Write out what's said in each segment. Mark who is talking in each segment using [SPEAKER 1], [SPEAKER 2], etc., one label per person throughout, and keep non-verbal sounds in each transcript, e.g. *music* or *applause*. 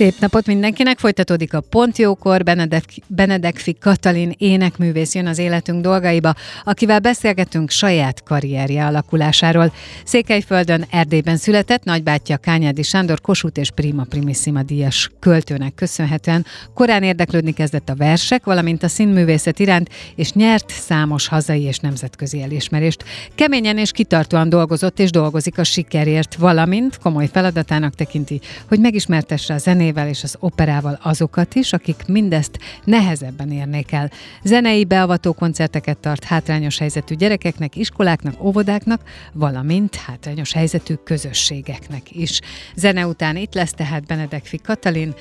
[SPEAKER 1] Szép napot mindenkinek! Folytatódik a Pont Jókor, Benedek, Benedekfi Katalin énekművész jön az életünk dolgaiba, akivel beszélgetünk saját karrierje alakulásáról. Székelyföldön, Erdélyben született, nagybátyja Kányádi Sándor Kossuth és Prima Primissima díjas költőnek köszönhetően korán érdeklődni kezdett a versek, valamint a színművészet iránt, és nyert számos hazai és nemzetközi elismerést. Keményen és kitartóan dolgozott és dolgozik a sikerért, valamint komoly feladatának tekinti, hogy megismertesse a zenét, zenével és az operával azokat is, akik mindezt nehezebben érnék el. Zenei beavató koncerteket tart hátrányos helyzetű gyerekeknek, iskoláknak, óvodáknak, valamint hátrányos helyzetű közösségeknek is. Zene után itt lesz tehát Benedekfi Katalin,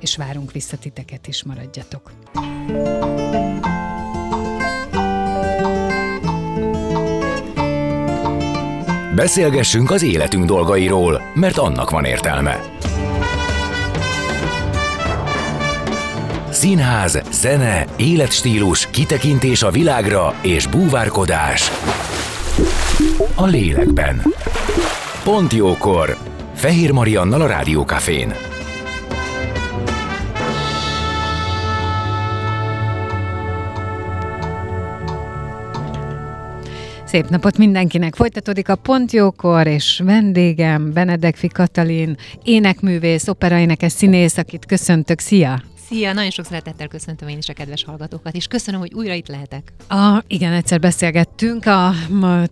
[SPEAKER 1] és várunk vissza titeket is, maradjatok.
[SPEAKER 2] Beszélgessünk az életünk dolgairól, mert annak van értelme. Színház, zene, életstílus, kitekintés a világra és búvárkodás. A lélekben. Pont jókor. Fehér Mariannal a Rádiókafén.
[SPEAKER 1] Szép napot mindenkinek! Folytatódik a Pontjókor, és vendégem Benedekfi Katalin, énekművész, operaénekes színész, akit köszöntök. Szia!
[SPEAKER 3] Szia, nagyon sok szeretettel köszöntöm én is a kedves hallgatókat, és köszönöm, hogy újra itt lehetek.
[SPEAKER 1] A, igen, egyszer beszélgettünk a,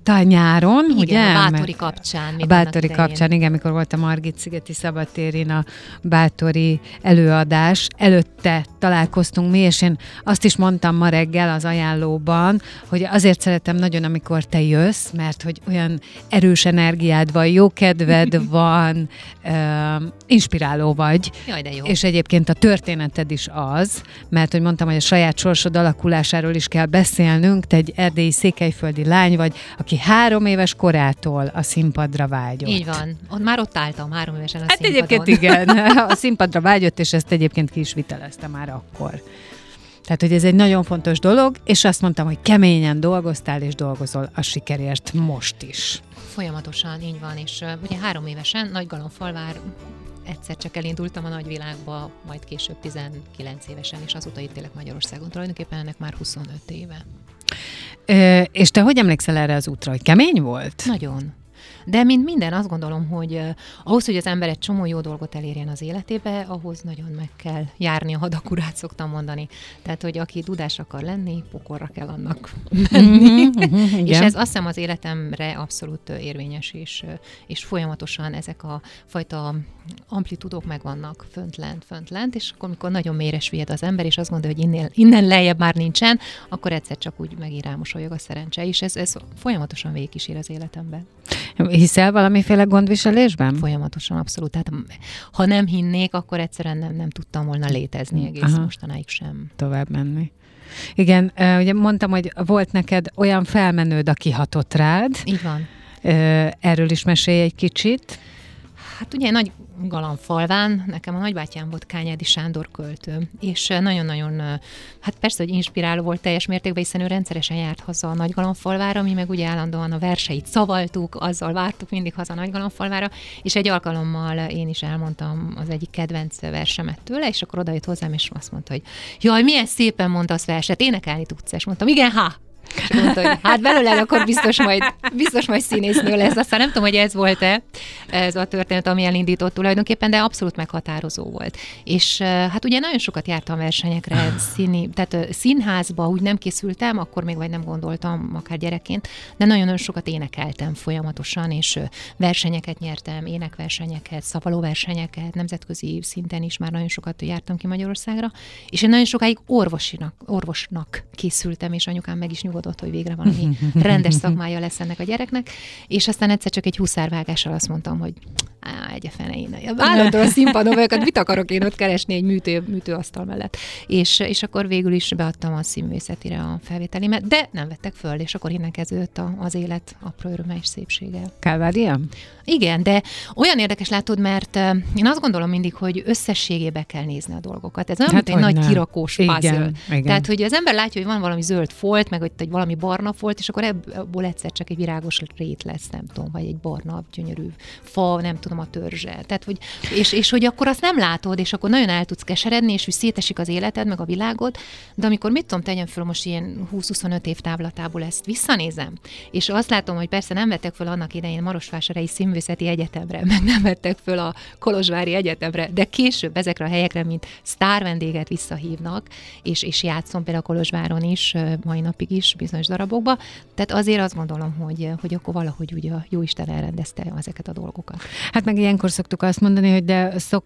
[SPEAKER 1] a nyáron,
[SPEAKER 3] igen,
[SPEAKER 1] ugye?
[SPEAKER 3] a Bátori kapcsán.
[SPEAKER 1] A Bátori kapcsán, igen, mikor volt a Margit szigeti szabadtérin a Bátori előadás. Előtte találkoztunk mi, és én azt is mondtam ma reggel az ajánlóban, hogy azért szeretem nagyon, amikor te jössz, mert hogy olyan erős energiád van, jó kedved *laughs* van, uh, inspiráló vagy.
[SPEAKER 3] Jaj, de jó.
[SPEAKER 1] És egyébként a történeted életed is az, mert hogy mondtam, hogy a saját sorsod alakulásáról is kell beszélnünk, te egy erdélyi székelyföldi lány vagy, aki három éves korától a színpadra vágyott.
[SPEAKER 3] Így van. Ott már ott álltam három évesen a
[SPEAKER 1] hát
[SPEAKER 3] színpadon.
[SPEAKER 1] egyébként igen, *laughs* a színpadra vágyott, és ezt egyébként ki is vitelezte már akkor. Tehát, hogy ez egy nagyon fontos dolog, és azt mondtam, hogy keményen dolgoztál és dolgozol a sikerért most is.
[SPEAKER 3] Folyamatosan, így van, és uh, ugye három évesen Nagygalomfalvár egyszer csak elindultam a nagyvilágba, majd később 19 évesen, és azóta itt élek Magyarországon. Tulajdonképpen ennek már 25 éve.
[SPEAKER 1] Ö, és te hogy emlékszel erre az útra, hogy kemény volt?
[SPEAKER 3] Nagyon. De mint minden, azt gondolom, hogy uh, ahhoz, hogy az ember egy csomó jó dolgot elérjen az életébe, ahhoz nagyon meg kell járni a hadakurát, szoktam mondani. Tehát, hogy aki dudás akar lenni, pokorra kell annak menni. Mm-hmm, *laughs* és ez azt hiszem az életemre abszolút érvényes, és, és folyamatosan ezek a fajta amplitudók megvannak fönt lent, fönt lent, és akkor, amikor nagyon mélyre süllyed az ember, és azt gondolja, hogy innen, innen lejjebb már nincsen, akkor egyszer csak úgy megint rámosolyog a szerencse, és ez, ez folyamatosan végigkísér az életemben.
[SPEAKER 1] Hiszel valamiféle gondviselésben?
[SPEAKER 3] Folyamatosan, abszolút. Tehát ha nem hinnék, akkor egyszerűen nem, nem tudtam volna létezni egész Aha. mostanáig sem.
[SPEAKER 1] Tovább menni. Igen, ugye mondtam, hogy volt neked olyan felmenőd, aki hatott rád.
[SPEAKER 3] Így van.
[SPEAKER 1] Erről is mesélj egy kicsit.
[SPEAKER 3] Hát ugye nagy Galamfalván, nekem a nagybátyám volt Kányádi Sándor költő, és nagyon-nagyon, hát persze, hogy inspiráló volt teljes mértékben, hiszen ő rendszeresen járt haza a Nagygalamfalvára, mi meg ugye állandóan a verseit szavaltuk, azzal vártuk mindig haza a Nagygalamfalvára, és egy alkalommal én is elmondtam az egyik kedvenc versemet tőle, és akkor odajött hozzám, és azt mondta, hogy jaj, milyen szépen mondasz verset, énekelni tudsz, és mondtam, igen, ha, mondta, hogy hát belőle akkor biztos majd, biztos majd színésznő lesz. Aztán nem tudom, hogy ez volt-e ez a történet, ami elindított tulajdonképpen, de abszolút meghatározó volt. És hát ugye nagyon sokat jártam versenyekre, színi, tehát színházba úgy nem készültem, akkor még vagy nem gondoltam, akár gyerekként, de nagyon-nagyon sokat énekeltem folyamatosan, és versenyeket nyertem, énekversenyeket, szavalóversenyeket, nemzetközi szinten is már nagyon sokat jártam ki Magyarországra, és én nagyon sokáig orvosinak, orvosnak készültem, és anyukám meg is megnyugodott, hogy végre valami *laughs* rendes szakmája lesz ennek a gyereknek, és aztán egyszer csak egy huszárvágással azt mondtam, hogy á, egy a fene, én állandóan a *laughs* színpadon vagyok, hát mit akarok én ott keresni egy műtő, műtőasztal mellett. És, és akkor végül is beadtam a színművészetire a felvételimet, de nem vettek föl, és akkor innen kezdődött a, az élet apró öröme és szépsége.
[SPEAKER 1] Kálvária?
[SPEAKER 3] Igen, de olyan érdekes látod, mert én azt gondolom mindig, hogy összességébe kell nézni a dolgokat. Ez olyan, hát, egy nagy nem. kirakós puzzle. Igen, igen. Tehát, hogy az ember látja, hogy van valami zöld folt, meg hogy valami barna folt, és akkor ebből egyszer csak egy virágos rét lesz, nem tudom, vagy egy barna, gyönyörű fa, nem tudom, a törzse. Tehát, hogy, és, és hogy akkor azt nem látod, és akkor nagyon el tudsz keseredni, és hogy szétesik az életed, meg a világod, de amikor mit tudom, tegyem föl most ilyen 20-25 év távlatából ezt visszanézem, és azt látom, hogy persze nem vettek föl annak idején Marosvásárhelyi Színművészeti Egyetemre, *laughs* meg nem vettek föl a Kolozsvári Egyetemre, de később ezekre a helyekre, mint sztár vendéget visszahívnak, és, és játszom például Kolozsváron is, mai napig is bizonyos darabokba. Tehát azért azt gondolom, hogy, hogy akkor valahogy ugye a Jóisten elrendezte ezeket a dolgokat.
[SPEAKER 1] Hát meg ilyenkor szoktuk azt mondani, hogy de szok,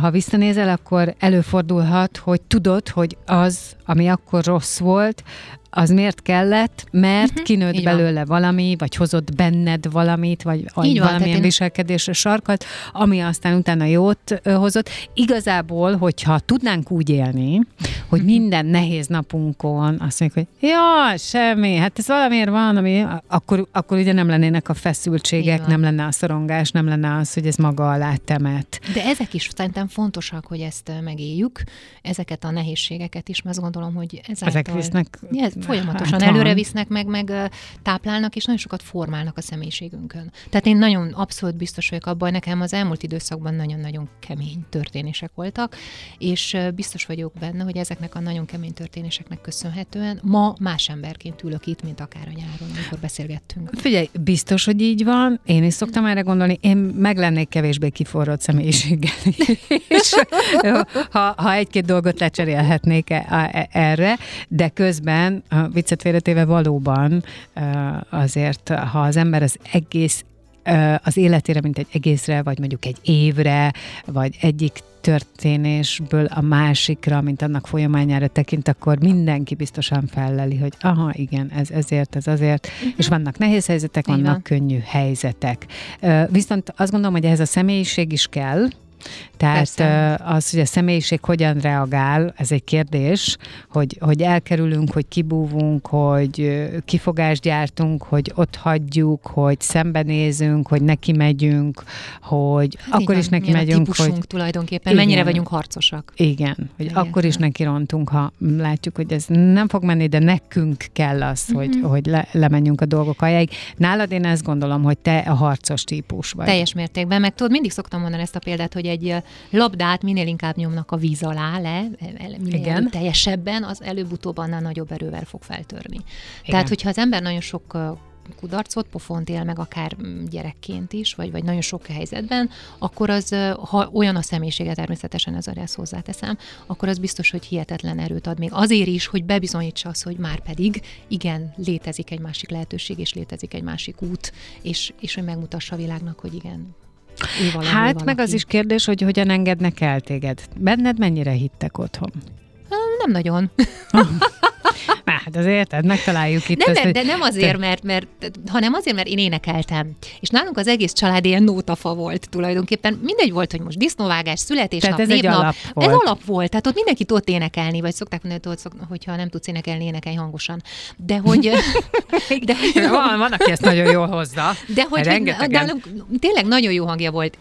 [SPEAKER 1] ha visszanézel, akkor előfordulhat, hogy tudod, hogy az, ami akkor rossz volt, az miért kellett, mert uh-huh, kinőtt belőle van. valami, vagy hozott benned valamit, vagy így valamilyen van, viselkedésre sarkalt, ami aztán utána jót hozott. Igazából, hogyha tudnánk úgy élni, hogy uh-huh. minden nehéz napunkon azt mondjuk, hogy ja, semmi, hát ez valamiért van, ami, akkor, akkor ugye nem lennének a feszültségek, nem lenne a szorongás, nem lenne az, hogy ez maga alá temet.
[SPEAKER 3] De ezek is szerintem fontosak, hogy ezt megéljük, ezeket a nehézségeket is, mert azt gondolom, hogy ezáltal...
[SPEAKER 1] Ezek visznek
[SPEAKER 3] ez folyamatosan hát előre visznek meg, meg táplálnak, és nagyon sokat formálnak a személyiségünkön. Tehát én nagyon abszolút biztos vagyok abban, nekem az elmúlt időszakban nagyon-nagyon kemény történések voltak, és biztos vagyok benne, hogy ezeknek a nagyon kemény történéseknek köszönhetően ma más emberként ülök itt, mint akár a nyáron, amikor beszélgettünk.
[SPEAKER 1] Figyelj, biztos, hogy így van. Én is szoktam erre gondolni. Én meg lennék kevésbé kiforrott személyiséggel. *laughs* és ha, ha egy-két dolgot lecserélhetnék e, erre, de közben a viccet félretéve valóban azért, ha az ember az egész az életére, mint egy egészre, vagy mondjuk egy évre, vagy egyik történésből a másikra, mint annak folyamányára tekint, akkor mindenki biztosan felleli, hogy aha, igen, ez ezért, ez azért, uh-huh. és vannak nehéz helyzetek, vannak van. könnyű helyzetek. Viszont azt gondolom, hogy ehhez a személyiség is kell, tehát Persze. az, hogy a személyiség hogyan reagál, ez egy kérdés, hogy, hogy elkerülünk, hogy kibúvunk, hogy kifogást gyártunk, hogy ott hagyjuk, hogy szembenézünk, hogy neki megyünk, hogy hát akkor igen, is neki megyünk.
[SPEAKER 3] hogy tulajdonképpen, igen, mennyire vagyunk harcosak.
[SPEAKER 1] Igen, hogy igen. akkor is neki rontunk, ha látjuk, hogy ez nem fog menni, de nekünk kell az, mm-hmm. hogy, hogy le, lemenjünk a dolgok aljáig. Nálad én ezt gondolom, hogy te a harcos típus vagy.
[SPEAKER 3] Teljes mértékben, meg tudod, mindig szoktam mondani ezt a példát, hogy egy labdát minél inkább nyomnak a víz alá le, minél Igen. teljesebben, az előbb-utóbb annál nagyobb erővel fog feltörni. Igen. Tehát, hogyha az ember nagyon sok kudarcot, pofont él meg akár mm, gyerekként is, vagy, vagy nagyon sok helyzetben, akkor az, ha olyan a személyisége természetesen ez ezt hozzáteszem, akkor az biztos, hogy hihetetlen erőt ad még azért is, hogy bebizonyítsa azt, hogy már pedig igen, létezik egy másik lehetőség, és létezik egy másik út, és, és hogy megmutassa a világnak, hogy igen,
[SPEAKER 1] valami, hát valaki. meg az is kérdés, hogy hogyan engednek el téged. Benned mennyire hittek otthon?
[SPEAKER 3] Nem nagyon. *laughs*
[SPEAKER 1] Hát azért, érted, megtaláljuk itt.
[SPEAKER 3] Nem, ezt, de nem azért, mert, mert, hanem azért, mert én énekeltem. És nálunk az egész család ilyen nótafa volt tulajdonképpen. Mindegy volt, hogy most disznóvágás, születésnap,
[SPEAKER 1] tehát ez névnap. Egy alap
[SPEAKER 3] volt. Ez alap volt. Tehát ott mindenki tudott énekelni, vagy szokták mondani, hogy hogyha nem tudsz énekelni, énekelj hangosan. De hogy... *laughs* *laughs*
[SPEAKER 1] de, van, van, aki ezt nagyon jól hozza.
[SPEAKER 3] De hogy, nálunk tényleg nagyon jó hangja volt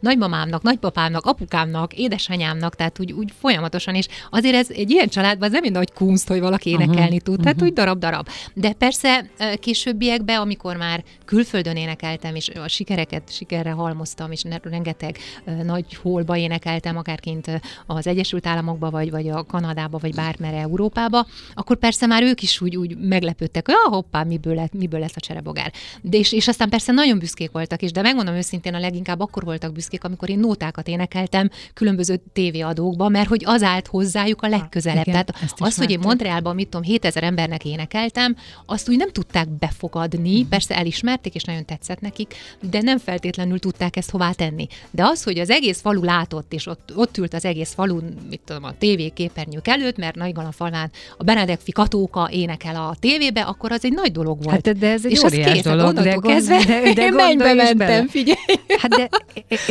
[SPEAKER 3] nagymamámnak, nagypapámnak, apukámnak, édesanyámnak, tehát úgy, úgy folyamatosan, és azért ez egy ilyen családban ez nem minden nagy kunst, hogy valaki énekel énekelni uh-huh. tud, uh-huh. tehát úgy darab-darab. De persze későbbiekben, amikor már külföldön énekeltem, és a sikereket sikerre halmoztam, és rengeteg nagy holba énekeltem, akárként az Egyesült Államokba, vagy, vagy a Kanadába, vagy bármere Európába, akkor persze már ők is úgy, úgy meglepődtek, hogy ah, hoppá, miből, lett, miből lesz a cserebogár. De és, és aztán persze nagyon büszkék voltak is, de megmondom őszintén, a leginkább akkor voltak büszkék, amikor én nótákat énekeltem különböző tévéadókba, mert hogy az állt hozzájuk a legközelebb. Igen, Tehát az, hogy én Montrealban mit tudom, tudom, 7000 embernek énekeltem, azt úgy nem tudták befogadni, persze elismerték, és nagyon tetszett nekik, de nem feltétlenül tudták ezt hová tenni. De az, hogy az egész falu látott, és ott, ott ült az egész falu, mit tudom, a TV képernyők előtt, mert Nagygalamfalván a Benedek Katóka énekel a tévébe, akkor az egy nagy dolog volt.
[SPEAKER 1] Hát de ez egy
[SPEAKER 3] és
[SPEAKER 1] óriás
[SPEAKER 3] kész,
[SPEAKER 1] dolog, de,
[SPEAKER 3] gond, kezdve,
[SPEAKER 1] de, de
[SPEAKER 3] én mennybe mentem,
[SPEAKER 1] bele.
[SPEAKER 3] figyelj.
[SPEAKER 1] Hát de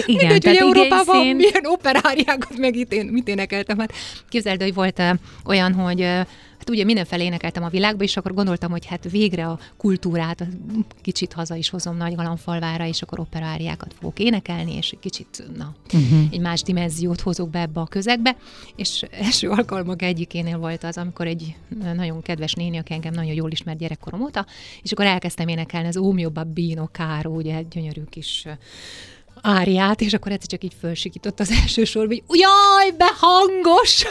[SPEAKER 1] igen,
[SPEAKER 3] Mindegy, hogy Európában
[SPEAKER 1] igényszín,
[SPEAKER 3] milyen operáriákat meg itt én, mit énekeltem. Hát képzeld, hogy volt uh, olyan, hogy hát ugye mindenfelé énekeltem a világba, és akkor gondoltam, hogy hát végre a kultúrát kicsit haza is hozom Nagygalamfalvára, és akkor operáriákat fogok énekelni, és egy kicsit, na, uh-huh. egy más dimenziót hozok be ebbe a közegbe, és első alkalmak egyikénél volt az, amikor egy nagyon kedves néni, aki engem nagyon jól ismert gyerekkorom óta, és akkor elkezdtem énekelni az Ómio Babbino Caro, ugye egy gyönyörű kis áriát, és akkor egyszer csak így fölsikított az első sorba, hogy jaj, be hangos!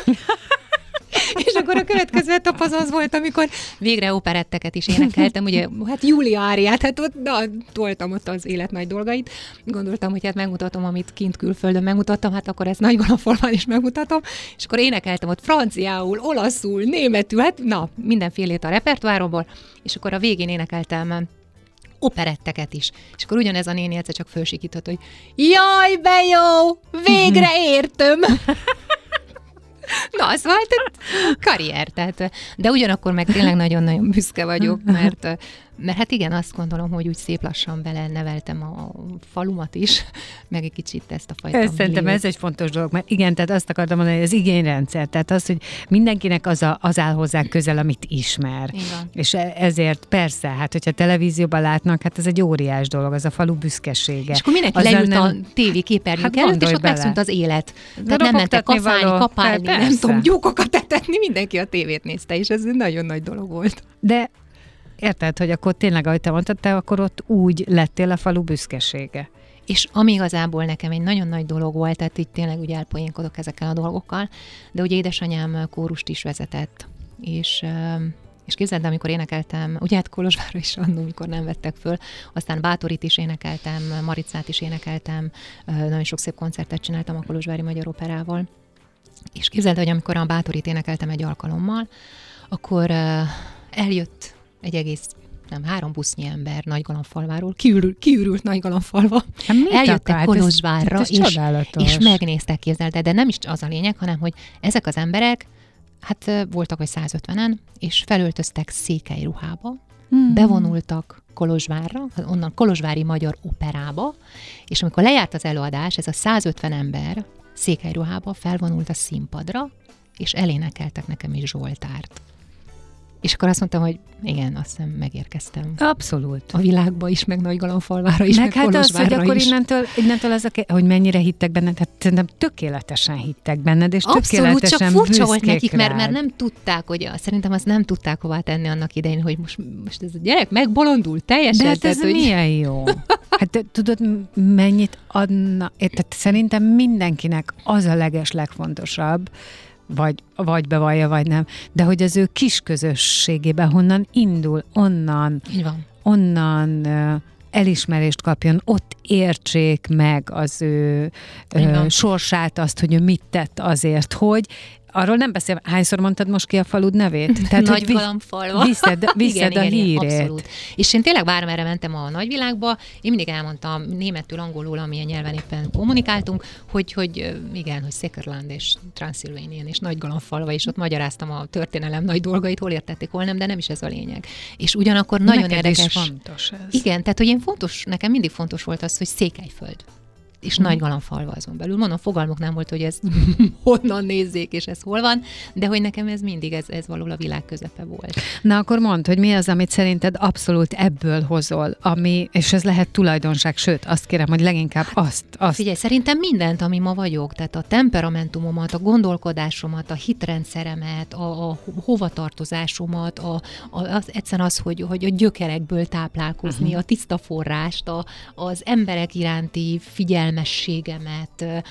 [SPEAKER 3] *laughs* és akkor a következő etap az az volt, amikor végre operetteket is énekeltem, ugye, hát Júlia áriát, hát ott na, toltam ott az élet nagy dolgait. Gondoltam, hogy hát megmutatom, amit kint külföldön megmutattam, hát akkor ezt nagy formán is megmutatom, és akkor énekeltem ott franciául, olaszul, németül, hát na, mindenfélét a repertoáromból, és akkor a végén énekeltem operetteket is. És akkor ugyanez a néni egyszer csak fölsikított, hogy jaj, be jó, végre értem! *laughs* Na, szóval tehát karrier, tehát, de ugyanakkor meg tényleg nagyon-nagyon büszke vagyok, mert, mert hát igen, azt gondolom, hogy úgy szép lassan bele neveltem a falumat is, meg egy kicsit ezt a fajta
[SPEAKER 1] Ez, szerintem ez egy fontos dolog, mert igen, tehát azt akartam mondani, hogy az igényrendszer, tehát az, hogy mindenkinek az, a, az áll hozzá közel, amit ismer.
[SPEAKER 3] Igen.
[SPEAKER 1] És e- ezért persze, hát hogyha televízióban látnak, hát ez egy óriás dolog, az a falu büszkesége.
[SPEAKER 3] És akkor mindenki
[SPEAKER 1] Azzal
[SPEAKER 3] leült
[SPEAKER 1] nem-
[SPEAKER 3] a tévé képernyők
[SPEAKER 1] Hát
[SPEAKER 3] előtt, és ott
[SPEAKER 1] bele.
[SPEAKER 3] megszűnt az élet. Tehát nem mentek
[SPEAKER 1] való.
[SPEAKER 3] kapálni,
[SPEAKER 1] Hát
[SPEAKER 3] nem
[SPEAKER 1] persze.
[SPEAKER 3] tudom, gyúkokat etetni, mindenki a tévét nézte, és ez egy nagyon nagy dolog volt.
[SPEAKER 1] De érted, hogy akkor tényleg, ahogy te mondtad, te akkor ott úgy lettél a falu büszkesége.
[SPEAKER 3] És ami igazából nekem egy nagyon nagy dolog volt, tehát itt tényleg ugye elpoénkodok ezekkel a dolgokkal, de ugye édesanyám kórust is vezetett, és és képzeld, el, amikor énekeltem, ugye hát Kolozsvárra is annó, amikor nem vettek föl, aztán Bátorit is énekeltem, Maricát is énekeltem, nagyon sok szép koncertet csináltam a Kolozsvári Magyar Operával, és képzeld, el, hogy amikor a Bátorit énekeltem egy alkalommal, akkor eljött egy egész nem, három busznyi ember Nagygalamfalváról, kiürült, kiürült Nagygalamfalva,
[SPEAKER 1] Hát
[SPEAKER 3] eljöttek?
[SPEAKER 1] Hát ez-
[SPEAKER 3] Kolozsvárra,
[SPEAKER 1] ez
[SPEAKER 3] és, és megnéztek, képzeld el, de nem is az a lényeg, hanem, hogy ezek az emberek, hát voltak vagy 150-en, és felöltöztek székely ruhába,
[SPEAKER 1] Hmm.
[SPEAKER 3] bevonultak Kolozsvárra, onnan Kolozsvári Magyar Operába, és amikor lejárt az előadás, ez a 150 ember székely ruhába felvonult a színpadra, és elénekeltek nekem is Zsoltárt. És akkor azt mondtam, hogy igen, azt hiszem megérkeztem
[SPEAKER 1] Abszolút.
[SPEAKER 3] a világba is, meg Nagygalamfalvára is, meg,
[SPEAKER 1] meg hát az, hogy akkor
[SPEAKER 3] is.
[SPEAKER 1] innentől, innentől az, hogy mennyire hittek benned, hát szerintem tökéletesen hittek benned, és
[SPEAKER 3] Abszolút,
[SPEAKER 1] tökéletesen
[SPEAKER 3] csak furcsa volt nekik, mert,
[SPEAKER 1] rád.
[SPEAKER 3] mert nem tudták, hogy szerintem azt nem tudták hová tenni annak idején, hogy most, most ez a gyerek megbolondul teljesen.
[SPEAKER 1] De hát ez
[SPEAKER 3] tehát, hogy...
[SPEAKER 1] milyen jó. *laughs* Hát tudod, mennyit adna, tehát szerintem mindenkinek az a leges legfontosabb, vagy, vagy bevallja, vagy nem, de hogy az ő kis közösségében honnan indul, onnan,
[SPEAKER 3] Így van.
[SPEAKER 1] onnan elismerést kapjon, ott értsék meg az ő ö, sorsát, azt, hogy ő mit tett azért, hogy Arról nem beszél, hányszor mondtad most ki a falud nevét? *laughs*
[SPEAKER 3] Tehát, Nagy Galamfalva.
[SPEAKER 1] Viszed, viszed
[SPEAKER 3] igen,
[SPEAKER 1] a
[SPEAKER 3] igen,
[SPEAKER 1] hírét.
[SPEAKER 3] Abszolút. És én tényleg bármerre mentem a nagyvilágba, én mindig elmondtam németül, angolul, amilyen nyelven éppen kommunikáltunk, hogy, hogy igen, hogy Székerland és Transylvanian és Nagy Galamfalva, és ott magyaráztam a történelem nagy dolgait, hol értették, hol nem, de nem is ez a lényeg. És ugyanakkor nagyon
[SPEAKER 1] Neked
[SPEAKER 3] érdekes.
[SPEAKER 1] is fontos ez.
[SPEAKER 3] Igen, tehát hogy én fontos, nekem mindig fontos volt az, hogy Székelyföld és
[SPEAKER 1] Mhm.
[SPEAKER 3] mm. nagy galamfalva azon belül. Mondom, fogalmuk nem volt, hogy ez *laughs* honnan nézzék, és ez hol van, de hogy nekem ez mindig, ez, ez való a világ közepe volt.
[SPEAKER 1] Na akkor mondd, hogy mi az, amit szerinted abszolút ebből hozol, ami, és ez lehet tulajdonság, sőt, azt kérem, hogy leginkább azt, azt
[SPEAKER 3] Figyelj, szerintem mindent, ami ma vagyok, tehát a temperamentumomat, a gondolkodásomat, a hitrendszeremet, a, a hovatartozásomat, a, a, az, egyszerűen az, hogy, hogy a gyökerekből táplálkozni, uh-huh. a tiszta forrást, a, az emberek iránti figyelmet, figyelmességemet,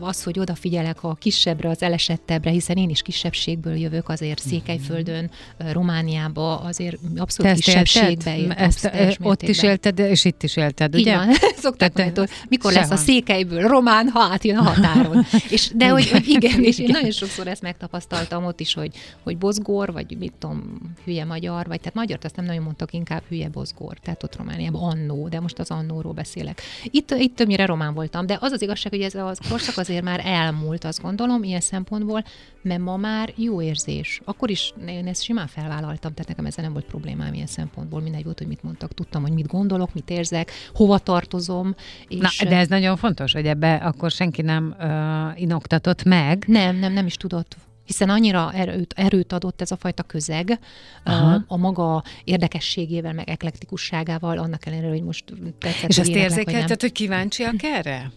[SPEAKER 3] az, hogy odafigyelek a kisebbre, az elesettebbre, hiszen én is kisebbségből jövök, azért
[SPEAKER 1] Mhm.
[SPEAKER 3] Székelyföldön, Romániába, azért abszolút kisebbségbe.
[SPEAKER 1] Élted? Ezt, ezt ott is élted, és itt is élted, ugye?
[SPEAKER 3] Van. *laughs* Szokták
[SPEAKER 1] Tehát,
[SPEAKER 3] mondani, hogy mikor lesz a
[SPEAKER 1] sehol.
[SPEAKER 3] székelyből román, ha átjön a határon. *laughs* és, de hogy, hogy igen, és én
[SPEAKER 1] Igen.
[SPEAKER 3] nagyon sokszor ezt megtapasztaltam ott is, hogy, hogy bozgor, vagy mit tudom, hülye magyar, vagy tehát magyart azt nem nagyon mondtak, inkább hülye bozgor, tehát ott Romániában annó, de most az annóról beszélek. Itt, itt többnyire román voltam, de az az igazság, hogy ez az korszak azért már elmúlt, azt gondolom, ilyen szempontból, mert ma már jó érzés. Akkor is én ezt simán felvállaltam, tehát nekem ezzel nem volt problémám ilyen szempontból, mindegy volt, hogy mit mondtak, tudtam, hogy mit gondolok, mit érzek, hova tartozom. És
[SPEAKER 1] Na, de ez nagyon fontos, hogy ebbe akkor senki nem uh, inoktatott meg.
[SPEAKER 3] Nem, nem, nem is tudott hiszen annyira erőt, erőt adott ez a fajta közeg
[SPEAKER 1] Aha.
[SPEAKER 3] a, a maga érdekességével, meg eklektikusságával, annak ellenére, hogy most tetszett,
[SPEAKER 1] És
[SPEAKER 3] nem.
[SPEAKER 1] érzékelted, hogy kíváncsiak erre?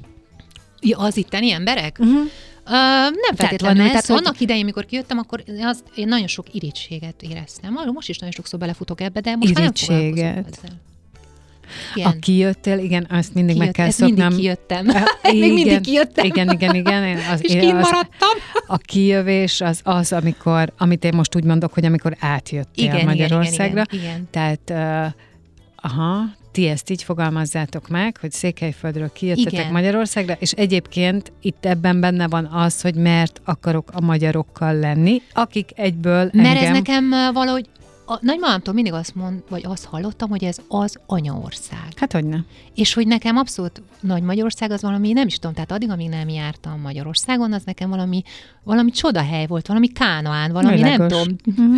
[SPEAKER 3] Ja, az itteni emberek?
[SPEAKER 1] Uh-huh.
[SPEAKER 3] Uh, nem feltétlenül.
[SPEAKER 1] ez,
[SPEAKER 3] Tehát
[SPEAKER 1] hogy-
[SPEAKER 3] annak idején, mikor kijöttem, akkor az, én nagyon sok irítséget éreztem. Most is nagyon sokszor belefutok ebbe, de most már nem
[SPEAKER 1] Irítséget?
[SPEAKER 3] foglalkozom ezzel. Igen.
[SPEAKER 1] A kijöttél, igen, azt mindig meg
[SPEAKER 3] Kijött,
[SPEAKER 1] kell
[SPEAKER 3] ezt
[SPEAKER 1] szoknom.
[SPEAKER 3] mindig kijöttem.
[SPEAKER 1] Uh, *laughs*
[SPEAKER 3] Még mindig kijöttem.
[SPEAKER 1] Igen, igen, igen. Én Az,
[SPEAKER 3] És
[SPEAKER 1] én
[SPEAKER 3] kint
[SPEAKER 1] az,
[SPEAKER 3] maradtam.
[SPEAKER 1] a kijövés az az, amikor, amit én most úgy mondok, hogy amikor átjöttél
[SPEAKER 3] Igen, igen,
[SPEAKER 1] Magyarországra.
[SPEAKER 3] igen, igen, igen.
[SPEAKER 1] Tehát, uh, aha, ti ezt így fogalmazzátok meg, hogy Székelyföldről kijöttetek
[SPEAKER 3] Igen.
[SPEAKER 1] Magyarországra, és egyébként itt ebben benne van az, hogy mert akarok a magyarokkal lenni, akik egyből
[SPEAKER 3] Mert
[SPEAKER 1] engem...
[SPEAKER 3] ez nekem valahogy a nagymamámtól mindig azt mond, vagy azt hallottam, hogy ez az anyaország.
[SPEAKER 1] Hát hogy ne.
[SPEAKER 3] És hogy nekem abszolút Nagy Magyarország az valami, nem is tudom, tehát addig, amíg nem jártam Magyarországon, az nekem valami, valami csodahely volt, valami kánoán, valami nem
[SPEAKER 1] Világos.
[SPEAKER 3] tudom,
[SPEAKER 1] Mhm.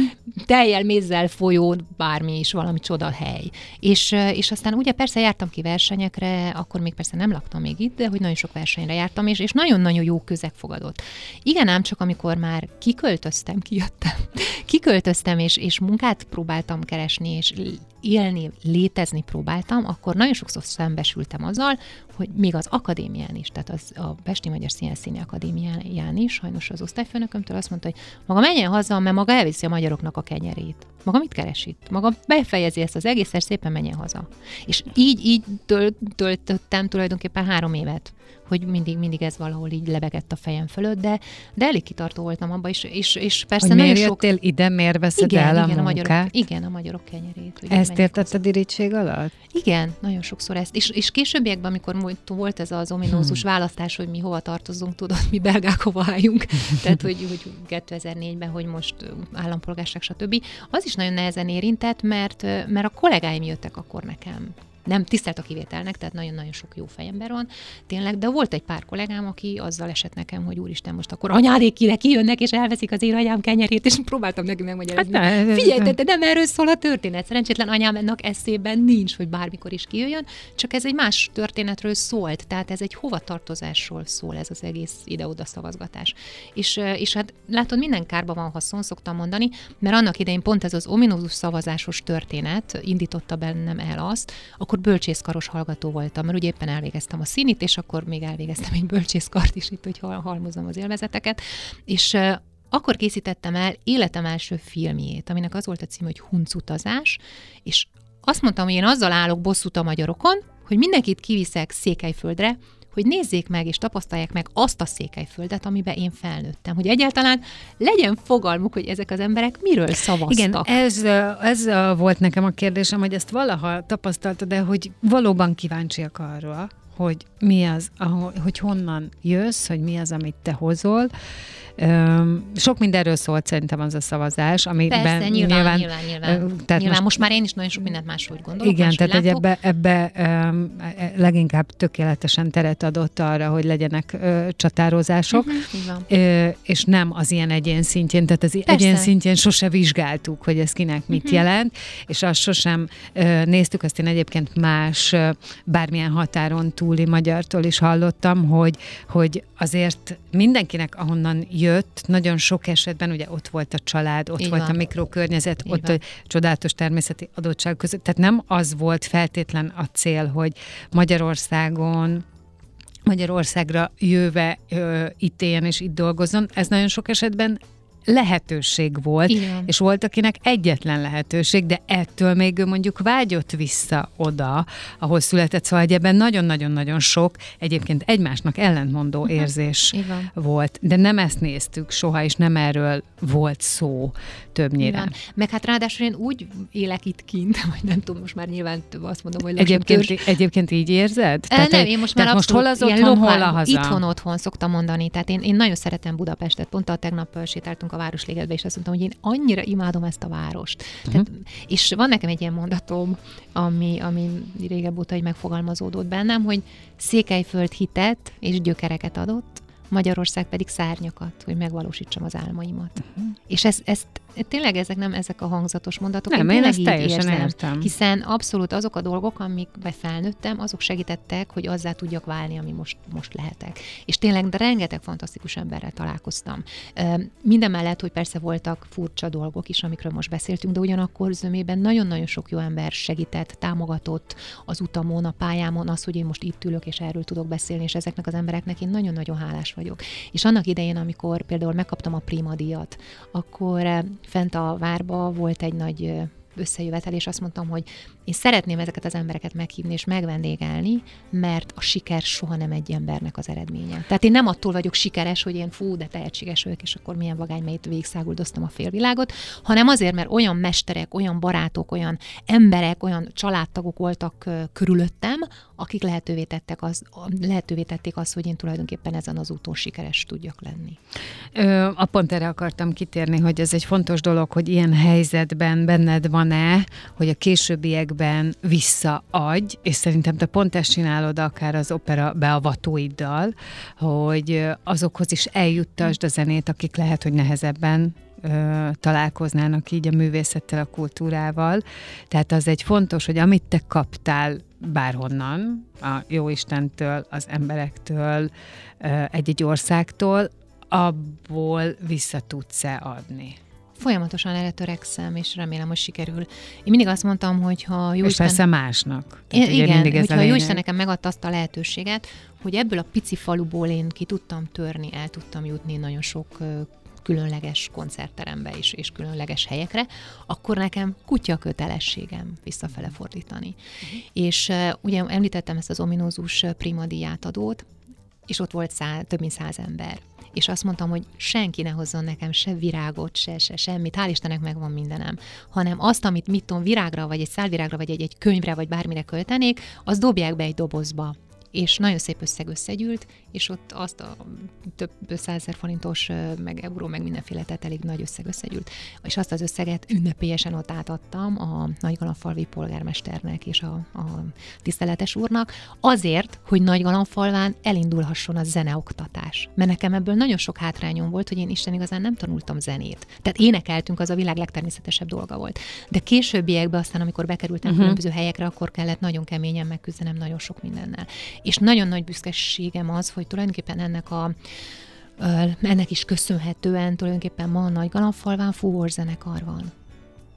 [SPEAKER 3] teljel mézzel folyó, bármi is, valami csodahely. És, és aztán ugye persze jártam ki versenyekre, akkor még persze nem laktam még itt, de hogy nagyon sok versenyre jártam, és, és nagyon-nagyon jó közeg fogadott. Igen, ám csak amikor már kiköltöztem, kijöttem, *laughs* kiköltöztem, és, és munkát próbáltam keresni, és élni, létezni próbáltam, akkor nagyon sokszor szembesültem azzal, hogy még az akadémián is, tehát az a Pesti Magyar Színszíni Akadémián is, sajnos az osztályfőnökömtől azt mondta, hogy maga menjen haza, mert maga elviszi a magyaroknak a kenyerét. Maga mit keres itt? Maga befejezi ezt az egészet, szépen menjen haza. És így, így töl, töltöttem tulajdonképpen három évet hogy mindig, mindig ez valahol így lebegett a fejem fölött, de, de elég kitartó voltam abban, és, és, és persze
[SPEAKER 1] Hogy
[SPEAKER 3] nagyon
[SPEAKER 1] miért
[SPEAKER 3] sok...
[SPEAKER 1] jöttél ide, miért veszed
[SPEAKER 3] Igen,
[SPEAKER 1] el a
[SPEAKER 3] igen, a magyarok, igen, a magyarok kenyerét. hogy
[SPEAKER 1] Ezt
[SPEAKER 3] menjek
[SPEAKER 1] értetted irítség alatt?
[SPEAKER 3] igen, nagyon sokszor ezt. És, és későbbiekben, amikor volt ez az ominózus választás, hogy mi hova tartozunk, tudod, mi belgák hova álljunk, *laughs* tehát hogy, hogy 2004-ben, hogy most állampolgárság, stb. Az is nagyon nehezen érintett, mert, mert a kollégáim jöttek akkor nekem nem tisztelt a kivételnek, tehát nagyon-nagyon sok jó fejember van, tényleg, de volt egy pár kollégám, aki azzal esett nekem, hogy úristen, most akkor anyádék kire kijönnek, és elveszik az én anyám kenyerét, és próbáltam neki megmagyarázni.
[SPEAKER 1] Hát ne,
[SPEAKER 3] Figyelj, te, te nem erről szól a történet. Szerencsétlen anyámnak eszében nincs, hogy bármikor is kijöjjön, csak ez egy más történetről szólt, tehát ez egy hovatartozásról szól ez az egész ide-oda szavazgatás. És, és hát látod, minden kárba van haszon, szoktam mondani, mert annak idején pont ez az ominózus szavazásos történet indította bennem el azt, akkor bölcsészkaros hallgató voltam, mert ugye éppen elvégeztem a színit, és akkor még elvégeztem egy bölcsészkart is itt, hogy hal- halmozom az élvezeteket, és akkor készítettem el életem első filmjét, aminek az volt a címe, hogy Huncutazás, és azt mondtam, hogy én azzal állok bosszút a magyarokon, hogy mindenkit kiviszek Székelyföldre, hogy nézzék meg és tapasztalják meg azt a székelyföldet, amiben én felnőttem. Hogy egyáltalán legyen fogalmuk, hogy ezek az emberek miről szavaztak.
[SPEAKER 1] Igen, ez, ez volt nekem a kérdésem, hogy ezt valaha tapasztaltad, de hogy valóban kíváncsiak arra, hogy mi az, hogy honnan jössz, hogy mi az, amit te hozol. Sok mindenről szólt szerintem az a szavazás, amiben
[SPEAKER 3] Persze, nyilván, nyilván, nyilván. nyilván.
[SPEAKER 1] tehát
[SPEAKER 3] most,
[SPEAKER 1] most-
[SPEAKER 3] most már én is nagyon sok mindent máshogy gondolok.
[SPEAKER 1] Igen, tehát
[SPEAKER 3] látok.
[SPEAKER 1] ebbe, ebbe um, leginkább tökéletesen teret adott arra, hogy legyenek csatározások. Ö, és nem az ilyen egyén szintjén, tehát az
[SPEAKER 3] Persze.
[SPEAKER 1] egyén szintjén sose vizsgáltuk, hogy ez kinek mit
[SPEAKER 3] Mhm.
[SPEAKER 1] jelent, és azt sosem néztük, azt én egyébként más bármilyen határon túli magyartól is hallottam, hogy, hogy azért mindenkinek, ahonnan jött, nagyon sok esetben ugye ott volt a család, ott
[SPEAKER 3] Így
[SPEAKER 1] volt
[SPEAKER 3] van.
[SPEAKER 1] a mikrokörnyezet,
[SPEAKER 3] Így
[SPEAKER 1] ott
[SPEAKER 3] van.
[SPEAKER 1] a csodálatos természeti adottság között, tehát nem az volt feltétlen a cél, hogy Magyarországon Magyarországra jöve ö, itt éljen és itt dolgozzon. Ez nagyon sok esetben lehetőség volt,
[SPEAKER 3] Igen.
[SPEAKER 1] és volt, akinek egyetlen lehetőség, de ettől még ő mondjuk vágyott vissza oda, ahol született, szóval hogy ebben nagyon-nagyon-nagyon sok egyébként egymásnak ellentmondó érzés
[SPEAKER 3] Így van.
[SPEAKER 1] volt, de nem ezt néztük soha, és nem erről volt szó többnyire.
[SPEAKER 3] Igen. Meg hát ráadásul én úgy élek itt kint, *laughs* vagy nem tudom, most már nyilván azt mondom, hogy
[SPEAKER 1] Egyébként,
[SPEAKER 3] törzs.
[SPEAKER 1] egyébként így érzed?
[SPEAKER 3] Tehát, nem, én most már
[SPEAKER 1] tehát most hol az otthon, hol a
[SPEAKER 3] lokál-
[SPEAKER 1] haza?
[SPEAKER 3] Itthon otthon szoktam mondani. Tehát én, én nagyon szeretem Budapestet. Pont a tegnap ö, sétáltunk a Városligetbe, és azt mondtam, hogy én annyira imádom ezt a várost.
[SPEAKER 1] Mhm.
[SPEAKER 3] Tehát, és van nekem egy ilyen mondatom, ami, ami régebb óta így megfogalmazódott bennem, hogy Székelyföld hitet és gyökereket adott, Magyarország pedig szárnyakat, hogy megvalósítsam az álmaimat. Uh-huh. És ez, ezt tényleg ezek nem ezek a hangzatos mondatok.
[SPEAKER 1] Nem, én
[SPEAKER 3] tényleg
[SPEAKER 1] ezt teljesen
[SPEAKER 3] érzem,
[SPEAKER 1] értem.
[SPEAKER 3] Hiszen abszolút azok a dolgok, amikbe felnőttem, azok segítettek, hogy azzá tudjak válni, ami most, most lehetek. És tényleg de rengeteg fantasztikus emberrel találkoztam. Ö, Minden mellett, hogy persze voltak furcsa dolgok is, amikről most beszéltünk, de ugyanakkor zömében nagyon-nagyon sok jó ember segített, támogatott az utamon, a pályámon, az, hogy én most itt ülök, és erről tudok beszélni, és ezeknek az embereknek én nagyon-nagyon hálás vagyok. És annak idején, amikor például megkaptam a Prima díjat, akkor fent a várba volt egy nagy összejövetel, és azt mondtam, hogy én szeretném ezeket az embereket meghívni és megvendégelni, mert a siker soha nem egy embernek az eredménye. Tehát én nem attól vagyok sikeres, hogy én fú, de tehetséges vagyok, és akkor milyen vagány, melyet végigszáguldoztam a félvilágot, hanem azért, mert olyan mesterek, olyan barátok, olyan emberek, olyan családtagok voltak körülöttem, akik lehetővé, tettek az, lehetővé tették azt, hogy én tulajdonképpen ezen az úton sikeres tudjak lenni.
[SPEAKER 1] Ö, a pont erre akartam kitérni, hogy ez egy fontos dolog, hogy ilyen helyzetben benned van-e, hogy a későbbiekben visszaadj, és szerintem te pont ezt csinálod akár az opera beavatóiddal, hogy azokhoz is eljuttasd a zenét, akik lehet, hogy nehezebben találkoznának így a művészettel, a kultúrával. Tehát az egy fontos, hogy amit te kaptál bárhonnan, a Jóistentől, az emberektől, ö, egy-egy országtól, abból vissza tudsz-e adni.
[SPEAKER 3] Folyamatosan erre törekszem, és remélem, hogy sikerül. Én mindig azt mondtam, hogy ha jó
[SPEAKER 1] és
[SPEAKER 3] Isten...
[SPEAKER 1] persze másnak.
[SPEAKER 3] Igen,
[SPEAKER 1] ugye
[SPEAKER 3] igen
[SPEAKER 1] mindig ez
[SPEAKER 3] hogyha jó. Isten nekem megadta azt a lehetőséget, hogy ebből a pici faluból én ki tudtam törni, el tudtam jutni nagyon sok különleges koncertterembe és, és különleges helyekre, akkor nekem kutya kötelességem visszafele fordítani. Uh-huh. És uh, ugye említettem ezt az ominózus Prima átadót, és ott volt szá, több mint száz ember. És azt mondtam, hogy senki ne hozzon nekem se virágot, se, se semmit, hál' Istennek megvan mindenem, hanem azt, amit mit tudom, virágra, vagy egy szálvirágra, vagy egy, egy könyvre, vagy bármire költenék, azt dobják be egy dobozba és nagyon szép összeg összegyűlt, és ott azt a több százezer forintos, meg euró, meg mindenféle, tehát elég nagy összeg összegyűlt, és azt az összeget ünnepélyesen ott átadtam a Nagygalamfalvi polgármesternek és a, a tiszteletes úrnak, azért, hogy Nagygalamfalván elindulhasson a zeneoktatás. Mert nekem ebből nagyon sok hátrányom volt, hogy én Isten igazán nem tanultam zenét. Tehát énekeltünk, az a világ legtermészetesebb dolga volt. De későbbiekben aztán, amikor bekerültem uh-huh. különböző helyekre, akkor kellett nagyon keményen megküzdenem nagyon sok mindennel. És nagyon nagy büszkeségem az, hogy tulajdonképpen ennek a ennek is köszönhetően tulajdonképpen ma a Nagygalamfalván fúvózenekar van.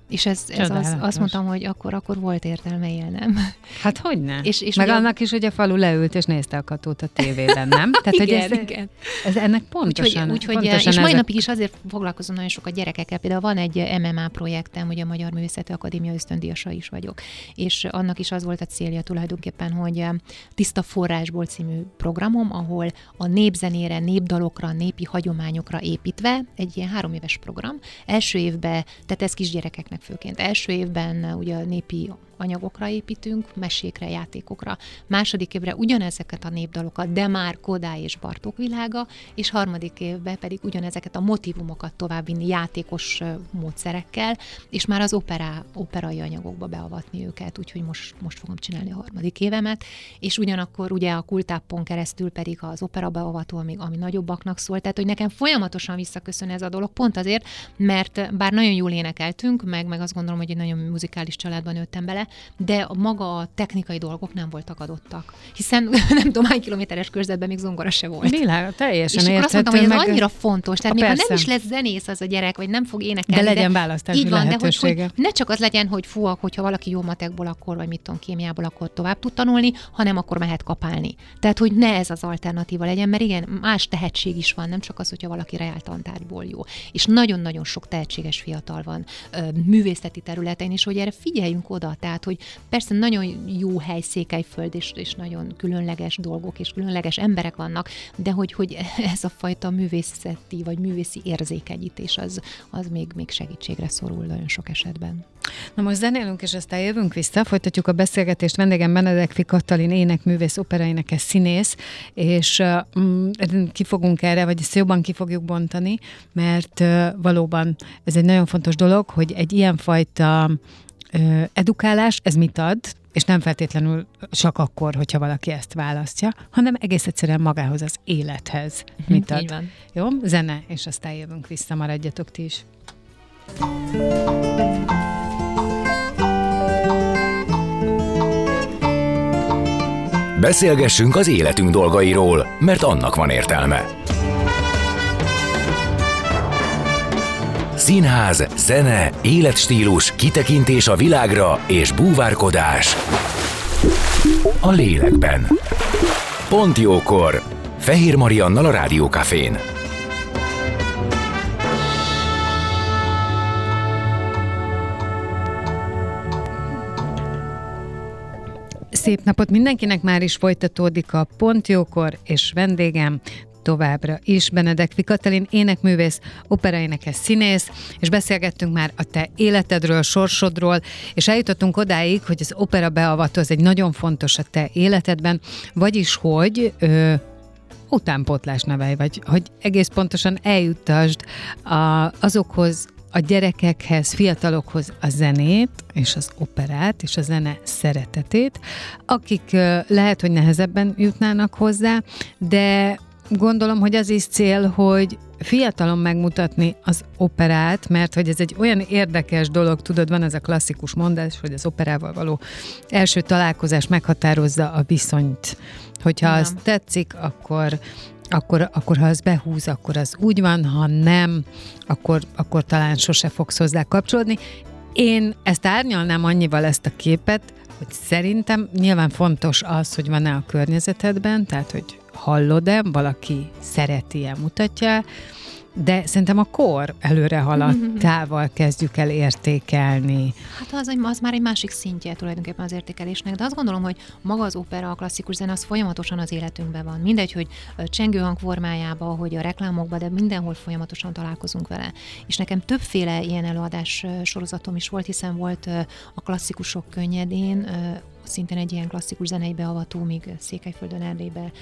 [SPEAKER 3] És ez, ez az, azt mondtam, hogy akkor, akkor volt értelme élnem. *laughs*
[SPEAKER 1] Hát hogy ne?
[SPEAKER 3] És- és
[SPEAKER 1] Meg
[SPEAKER 3] ugye a-
[SPEAKER 1] annak is, hogy a falu leült és nézte a katót a tévében, nem? *laughs* Tehát, hogy ez,
[SPEAKER 3] igen.
[SPEAKER 1] ez ennek pontosan,
[SPEAKER 3] Úgyhogy, úgyhogy
[SPEAKER 1] pontosan
[SPEAKER 3] és mai
[SPEAKER 1] ezek-
[SPEAKER 3] napig is azért foglalkozom nagyon sokat gyerekekkel. Például van egy MMA projektem, hogy a Magyar Művészeti Akadémia ösztöndíjasa is vagyok. És annak is az volt a célja tulajdonképpen, hogy eh, Tiszta Forrásból című programom, ahol a népzenére, népdalokra, népi hagyományokra építve, egy ilyen három éves program. Első évben, tehát ez kisgyerekeknek főként, első évben ugye a népi anyagokra építünk, mesékre, játékokra. Második évre ugyanezeket a népdalokat, de már Kodály és Bartók világa, és harmadik évben pedig ugyanezeket a motivumokat továbbvinni játékos módszerekkel, és már az operá, operai anyagokba beavatni őket, úgyhogy most, most fogom csinálni a harmadik évemet, és ugyanakkor ugye a kultáppon keresztül pedig az opera beavató, még ami nagyobbaknak szól, tehát hogy nekem folyamatosan visszaköszön ez a dolog, pont azért, mert bár nagyon jól énekeltünk, meg, meg azt gondolom, hogy egy nagyon muzikális családban nőttem bele, de a maga a technikai dolgok nem voltak adottak. Hiszen *laughs* nem tudom, hány kilométeres körzetben még zongora se volt.
[SPEAKER 1] Világ, teljesen
[SPEAKER 3] és akkor azt mondtam, hogy ez
[SPEAKER 1] meg...
[SPEAKER 3] annyira fontos. Tehát még ha nem is lesz zenész az a gyerek, vagy nem fog énekelni.
[SPEAKER 1] De legyen választási
[SPEAKER 3] így van,
[SPEAKER 1] lehetősége.
[SPEAKER 3] De hogy, hogy ne csak az legyen, hogy fú, hogyha valaki jó matekból, akkor, vagy mit tudom, kémiából, akkor tovább tud tanulni, hanem akkor mehet kapálni. Tehát, hogy ne ez az alternatíva legyen, mert igen, más tehetség is van, nem csak az, hogyha valaki reáltantárból jó. És nagyon-nagyon sok tehetséges fiatal van művészeti területen is, hogy erre figyeljünk oda. Tehát, hogy persze nagyon jó hely Székelyföld, és, és nagyon különleges dolgok, és különleges emberek vannak, de hogy, hogy *laughs* ez a fajta művészeti vagy művészi érzékenyítés az, az még, még segítségre szorul nagyon sok esetben.
[SPEAKER 1] Na most zenélünk, és aztán jövünk vissza, folytatjuk a beszélgetést. Vendégem Benedek Katalin, énekművész, operaénekes színész, és uh, ki fogunk erre, vagy ezt jobban ki fogjuk bontani, mert uh, valóban ez egy nagyon fontos dolog, hogy egy ilyenfajta edukálás, ez mit ad, és nem feltétlenül csak akkor, hogyha valaki ezt választja, hanem egész egyszerűen magához, az élethez mhm, mit ad. Így van. Jó? Zene, és aztán jövünk vissza, maradjatok ti is.
[SPEAKER 2] Beszélgessünk az életünk dolgairól, mert annak van értelme. Színház, zene, életstílus, kitekintés a világra és búvárkodás. A lélekben. Pont jókor. Fehér Mariannal a Rádiókafén.
[SPEAKER 1] Szép napot mindenkinek, már is folytatódik a Pontjókor, és vendégem továbbra is. Benedek Katalin, énekművész, operaénekes színész, és beszélgettünk már a te életedről, sorsodról, és eljutottunk odáig, hogy az opera beavató az egy nagyon fontos a te életedben, vagyis hogy ö, utánpótlás nevelj, vagy hogy egész pontosan eljutasd a, azokhoz a gyerekekhez, fiatalokhoz a zenét és az operát és a zene szeretetét, akik lehet, hogy nehezebben jutnának hozzá, de gondolom, hogy az is cél, hogy fiatalon megmutatni az operát, mert hogy ez egy olyan érdekes dolog, tudod, van ez a klasszikus mondás, hogy az operával való első találkozás meghatározza a viszonyt. Hogyha Igen. az tetszik, akkor akkor, akkor ha az behúz, akkor az úgy van, ha nem, akkor, akkor talán sose fogsz hozzá kapcsolódni. Én ezt árnyalnám annyival ezt a képet, hogy szerintem nyilván fontos az, hogy van-e a környezetedben, tehát hogy hallod-e, valaki szereti-e, mutatja de szerintem a kor előre haladtával *laughs* kezdjük el értékelni.
[SPEAKER 3] Hát az, az már egy másik szintje tulajdonképpen az értékelésnek, de azt gondolom, hogy maga az opera, a klasszikus zene, az folyamatosan az életünkben van. Mindegy, hogy csengőhang formájában, hogy a reklámokban, de mindenhol folyamatosan találkozunk vele. És nekem többféle ilyen előadás sorozatom is volt, hiszen volt a klasszikusok könnyedén, szintén egy ilyen klasszikus zenei beavató, még Székelyföldön, Erdélybe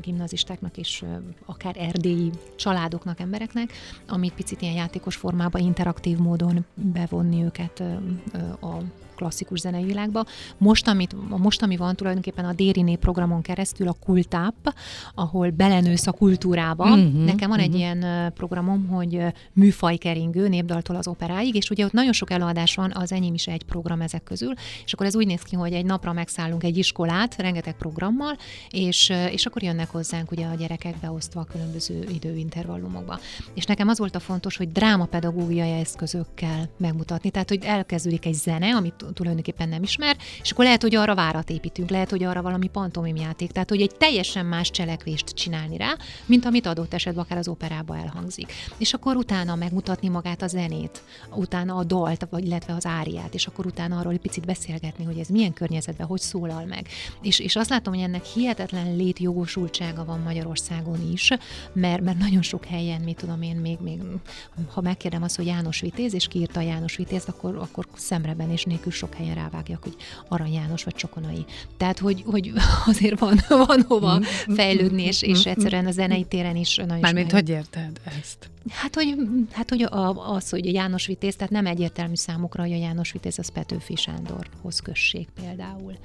[SPEAKER 3] gimnazistáknak és akár erdélyi családoknak, embereknek, amit picit ilyen játékos formában, interaktív módon bevonni őket a klasszikus zenei világba. Most, amit, most, ami van tulajdonképpen a Dériné programon keresztül a Kultáp, ahol belenősz a kultúrába. Mm-hmm, Nekem van mm-hmm. egy ilyen programom, hogy műfajkeringő, népdaltól az operáig, és ugye ott nagyon sok előadás van, az enyém is egy program ezek közül, és akkor ez úgy néz ki, hogy egy napra megszállunk egy iskolát, rengeteg programmal, és, és akkor jönnek hozzánk ugye a gyerekek beosztva a különböző időintervallumokba. És nekem az volt a fontos, hogy drámapedagógiai eszközökkel megmutatni, tehát hogy elkezdődik egy zene, amit tulajdonképpen nem ismer, és akkor lehet, hogy arra várat építünk, lehet, hogy arra valami pantomim játék, tehát hogy egy teljesen más cselekvést csinálni rá, mint amit adott esetben akár az operába elhangzik. És akkor utána megmutatni magát a zenét, utána a dalt, vagy illetve az áriát, és akkor utána arról egy picit beszélgetni, hogy ez milyen környezetben, hogy szólal meg. És, és azt látom, hogy ennek hihetetlen létjogosultsága van Magyarországon is, mert, mert nagyon sok helyen, mit tudom én, még, még ha megkérdem azt, hogy János Vitéz, és kiírta János Vitézt, akkor, akkor szemreben és nélkül sok helyen rávágjak, hogy Arany János vagy Csokonai. Tehát, hogy, hogy *laughs* azért van, van hova mm-hmm. fejlődni, és, és mm-hmm. egyszerűen a zenei téren is nagyon
[SPEAKER 1] Mármint, hogy érted ezt?
[SPEAKER 3] Hát, hogy, hát, hogy a, az, hogy a János Vitéz, tehát nem egyértelmű számukra, hogy a János Vitéz az Petőfi Sándorhoz község például.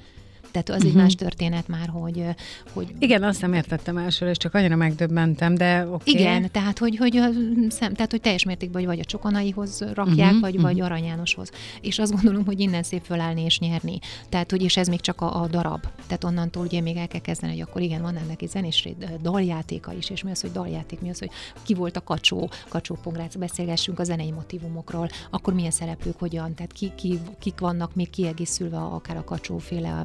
[SPEAKER 3] Tehát az uh-huh. egy más történet már, hogy, hogy...
[SPEAKER 1] Igen, azt nem értettem elsőre, és csak annyira megdöbbentem, de okay.
[SPEAKER 3] Igen, tehát hogy, hogy, a szem, tehát, hogy teljes mértékben vagy, vagy a csokonaihoz rakják, uh-huh. vagy, uh-huh. vagy Arany Jánoshoz. És azt gondolom, hogy innen szép fölállni és nyerni. Tehát, hogy és ez még csak a, a darab. Tehát onnantól ugye még el kell kezdeni, hogy akkor igen, van ennek egy zenés daljátéka is, és mi az, hogy daljáték, mi az, hogy ki volt a kacsó, kacsó pongrác, beszélgessünk a zenei motivumokról, akkor milyen szereplők hogyan, tehát ki, ki, kik vannak még kiegészülve akár a kacsóféle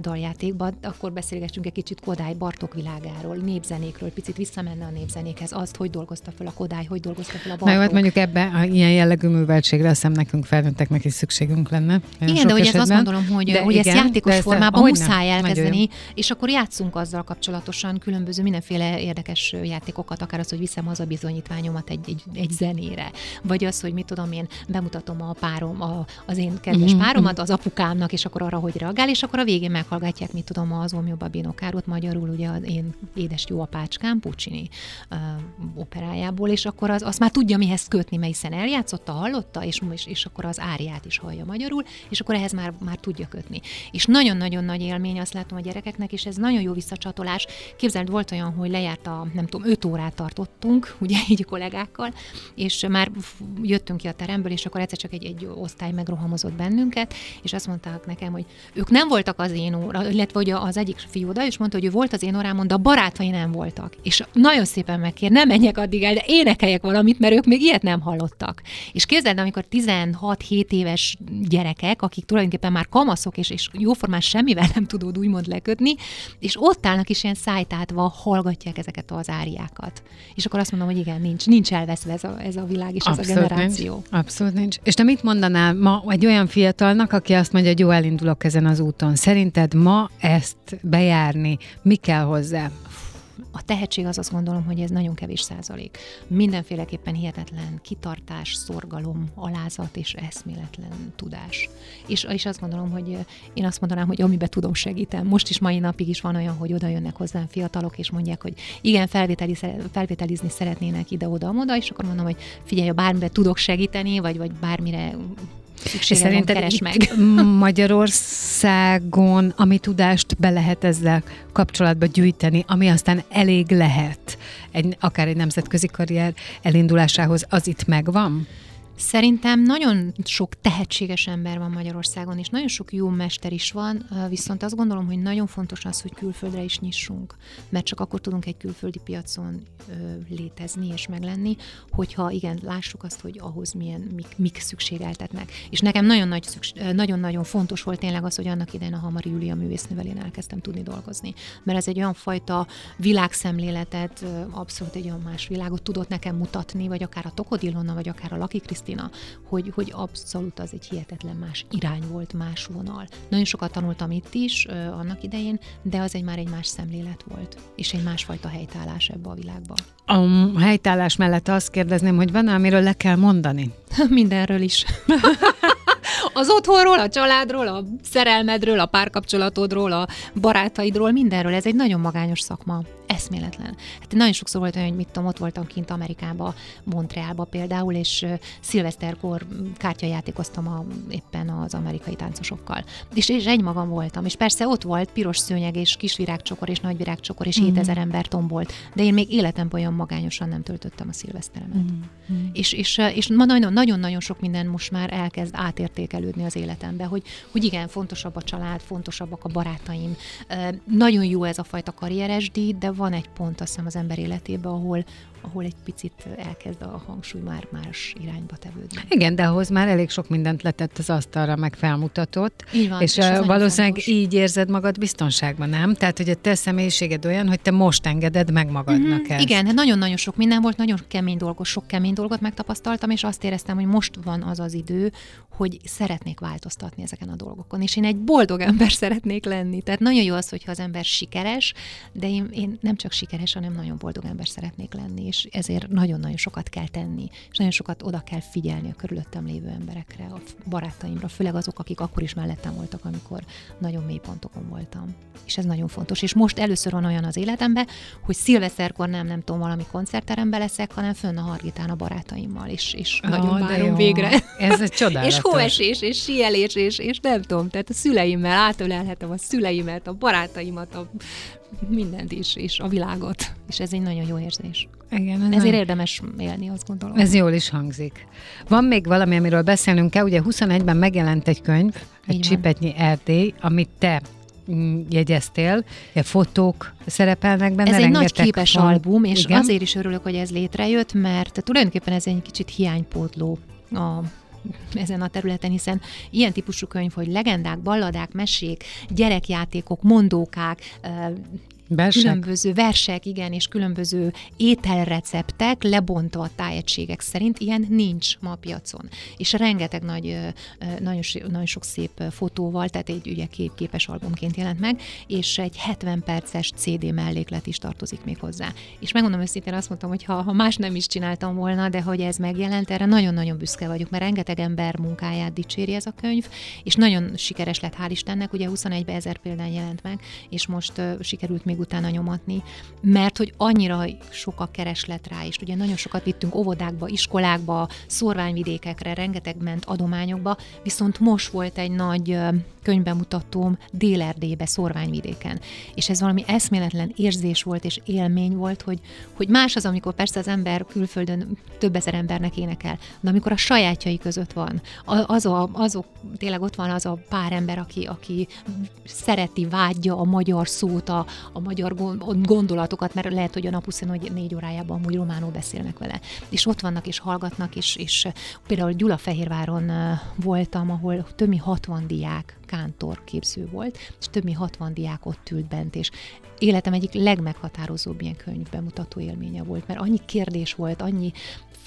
[SPEAKER 3] daljátékban, akkor beszélgessünk egy kicsit Kodály Bartok világáról, népzenékről, picit visszamenne a népzenékhez, azt, hogy dolgozta fel a Kodály, hogy dolgozta fel a Bartok.
[SPEAKER 1] Na hát mondjuk ebbe a ilyen jellegű műveltségre azt hiszem nekünk felnőtteknek is szükségünk lenne.
[SPEAKER 3] Igen, de hogy ezt azt gondolom, hogy, de hogy igen, ezt játékos de formában ezt, muszáj elkezdeni, és akkor játszunk azzal kapcsolatosan különböző mindenféle érdekes játékokat, akár az, hogy viszem az a bizonyítványomat egy, egy, egy zenére, vagy az, hogy mit tudom én, bemutatom a párom, a, az én kedves mm-hmm. páromat az apukámnak, és akkor arra, hogy reagál, és akkor a végén meghallgatják, mit tudom, az Omio Babino Károt, magyarul ugye az én édes jó apácskám, Puccini uh, operájából, és akkor az, azt már tudja mihez kötni, mert hiszen eljátszotta, hallotta, és, és, és akkor az áriát is hallja magyarul, és akkor ehhez már, már tudja kötni. És nagyon-nagyon nagy élmény, azt látom a gyerekeknek, és ez nagyon jó visszacsatolás. Képzeld, volt olyan, hogy lejárt a, nem tudom, öt órát tartottunk, *laughs* ugye így kollégákkal, és már jöttünk ki a teremből, és akkor egyszer csak egy, egy osztály megrohamozott bennünket, és azt mondták nekem, hogy ők nem voltak az én óra, illetve hogy az egyik fiú oda, és mondta, hogy ő volt az én órámon, de a barátai nem voltak. És nagyon szépen megkér, nem menjek addig el, de énekeljek valamit, mert ők még ilyet nem hallottak. És képzeld, amikor 16-7 éves gyerekek, akik tulajdonképpen már kamaszok, és, és jóformán semmivel nem tudod úgymond lekötni, és ott állnak is ilyen szájtátva, hallgatják ezeket az áriákat. És akkor azt mondom, hogy igen, nincs, nincs elveszve ez a, ez a világ és Abszolút ez a generáció.
[SPEAKER 1] Nincs. Abszolút nincs. És te mit mondanál ma egy olyan fiatalnak, aki azt mondja, hogy jó, elindulok ezen az úton. Szerinted ma ezt bejárni, mi kell hozzá?
[SPEAKER 3] A tehetség az azt gondolom, hogy ez nagyon kevés százalék. Mindenféleképpen hihetetlen kitartás, szorgalom, alázat és eszméletlen tudás. És, és azt gondolom, hogy én azt mondanám, hogy amiben tudom segítem. Most is mai napig is van olyan, hogy oda jönnek hozzám fiatalok, és mondják, hogy igen, felvételi, felvételizni szeretnének ide-oda-oda, és akkor mondom, hogy figyelj, bármire tudok segíteni, vagy, vagy bármire szüksége van, keres meg. *laughs*
[SPEAKER 1] Magyarországon, ami tudást be lehet ezzel kapcsolatba gyűjteni, ami aztán elég lehet, egy, akár egy nemzetközi karrier elindulásához, az itt megvan?
[SPEAKER 3] Szerintem nagyon sok tehetséges ember van Magyarországon, és nagyon sok jó mester is van, viszont azt gondolom, hogy nagyon fontos az, hogy külföldre is nyissunk, mert csak akkor tudunk egy külföldi piacon létezni és meglenni, hogyha igen, lássuk azt, hogy ahhoz milyen, mik, mik szükségeltetnek. És nekem nagyon, nagy szükség, nagyon-nagyon fontos volt tényleg az, hogy annak idején a Hamari Júlia művésznövelén elkezdtem tudni dolgozni. Mert ez egy olyan fajta világszemléletet, abszolút egy olyan más világot tudott nekem mutatni, vagy akár a Tokodilonna, vagy akár a Laki Krisztina, Krisztina, hogy, hogy abszolút az egy hihetetlen más irány volt, más vonal. Nagyon sokat tanultam itt is annak idején, de az egy már egy más szemlélet volt, és egy másfajta helytállás ebbe a világba.
[SPEAKER 1] A helytállás mellett azt kérdezném, hogy van amiről le kell mondani? *laughs*
[SPEAKER 3] Mindenről is. *laughs* az otthonról, a családról, a szerelmedről, a párkapcsolatodról, a barátaidról, mindenről. Ez egy nagyon magányos szakma eszméletlen. Hát nagyon sokszor volt olyan, hogy mit tudom, ott voltam kint Amerikába, Montrealba például, és szilveszterkor kártyajátékoztam a, éppen az amerikai táncosokkal. És, és egymagam voltam, és persze ott volt piros szőnyeg, és kis virágcsokor, és nagy virágcsokor, és mm. 7000 ember tombolt, de én még életemben olyan magányosan nem töltöttem a szilveszteremet. Mm. És, és, és ma nagyon-nagyon sok minden most már elkezd átértékelődni az életembe, hogy, hogy igen, fontosabb a család, fontosabbak a barátaim. Nagyon jó ez a fajta karrieres de van egy pont azt hiszem az ember életében, ahol, ahol egy picit elkezd a hangsúly már más irányba tevődni.
[SPEAKER 1] Igen, de ahhoz már elég sok mindent letett az asztalra, meg felmutatott.
[SPEAKER 3] Így van,
[SPEAKER 1] és, és valószínűleg így érzed magad biztonságban, nem? Tehát, hogy a te személyiséged olyan, hogy te most engeded meg magadnak mm-hmm. ezt.
[SPEAKER 3] Igen, hát nagyon-nagyon sok minden volt, nagyon kemény dolgot, sok kemény dolgot megtapasztaltam, és azt éreztem, hogy most van az az idő, hogy szeretnék változtatni ezeken a dolgokon, és én egy boldog ember szeretnék lenni. Tehát nagyon jó az, hogyha az ember sikeres, de én, én nem csak sikeres, hanem nagyon boldog ember szeretnék lenni, és ezért nagyon-nagyon sokat kell tenni, és nagyon sokat oda kell figyelni a körülöttem lévő emberekre, a barátaimra, főleg azok, akik akkor is mellettem voltak, amikor nagyon mély pontokon voltam. És ez nagyon fontos. És most először van olyan az életemben, hogy szilveszterkor nem, nem tudom, valami koncertterembe leszek, hanem fönn a Hargitán a barátaimmal, és, és oh, nagyon várom végre.
[SPEAKER 1] Ez egy *laughs* csodálatos.
[SPEAKER 3] és hóesés, és síelés, és, és nem tudom, tehát a szüleimmel átölelhetem a szüleimet, a barátaimat, a mindent is, és a világot. És ez egy nagyon jó érzés.
[SPEAKER 1] Igen,
[SPEAKER 3] ez Ezért nem... érdemes élni, azt gondolom.
[SPEAKER 1] Ez jól is hangzik. Van még valami, amiről beszélnünk kell. Ugye 21-ben megjelent egy könyv, egy Így Csipetnyi Erdély, amit te mm, jegyeztél, fotók szerepelnek benne.
[SPEAKER 3] Ez egy nagy képes van. album, és Igen. azért is örülök, hogy ez létrejött, mert tulajdonképpen ez egy kicsit hiánypótló a ezen a területen, hiszen ilyen típusú könyv, hogy legendák, balladák, mesék, gyerekjátékok, mondókák, Versek. Különböző versek, igen, és különböző ételreceptek lebontva a tájegységek szerint, ilyen nincs ma a piacon. És rengeteg nagy, nagyon, nagyon sok szép fotóval, tehát egy ugye kép, képes albumként jelent meg, és egy 70 perces CD melléklet is tartozik még hozzá. És megmondom őszintén, azt mondtam, hogy ha, ha más nem is csináltam volna, de hogy ez megjelent, erre nagyon-nagyon büszke vagyok, mert rengeteg ember munkáját dicséri ez a könyv, és nagyon sikeres lett, hál' Istennek, ugye 21 ezer példány jelent meg, és most uh, sikerült még még utána nyomatni, mert hogy annyira sok a kereslet rá, és ugye nagyon sokat vittünk óvodákba, iskolákba, szorványvidékekre, rengeteg ment adományokba, viszont most volt egy nagy könyvbemutatóm Délerdébe, Szorványvidéken. És ez valami eszméletlen érzés volt és élmény volt, hogy, hogy más az, amikor persze az ember külföldön több ezer embernek énekel, de amikor a sajátjai között van, az a, azok, tényleg ott van az a pár ember, aki, aki szereti, vágyja a magyar szót, a, a magyar gondolatokat, mert lehet, hogy a nap 24 órájában amúgy románul beszélnek vele. És ott vannak és hallgatnak, és, és például Gyulafehérváron voltam, ahol több mint 60 diák kántor képző volt, és több mint 60 diák ott ült bent, és életem egyik legmeghatározóbb ilyen könyvbemutató élménye volt, mert annyi kérdés volt, annyi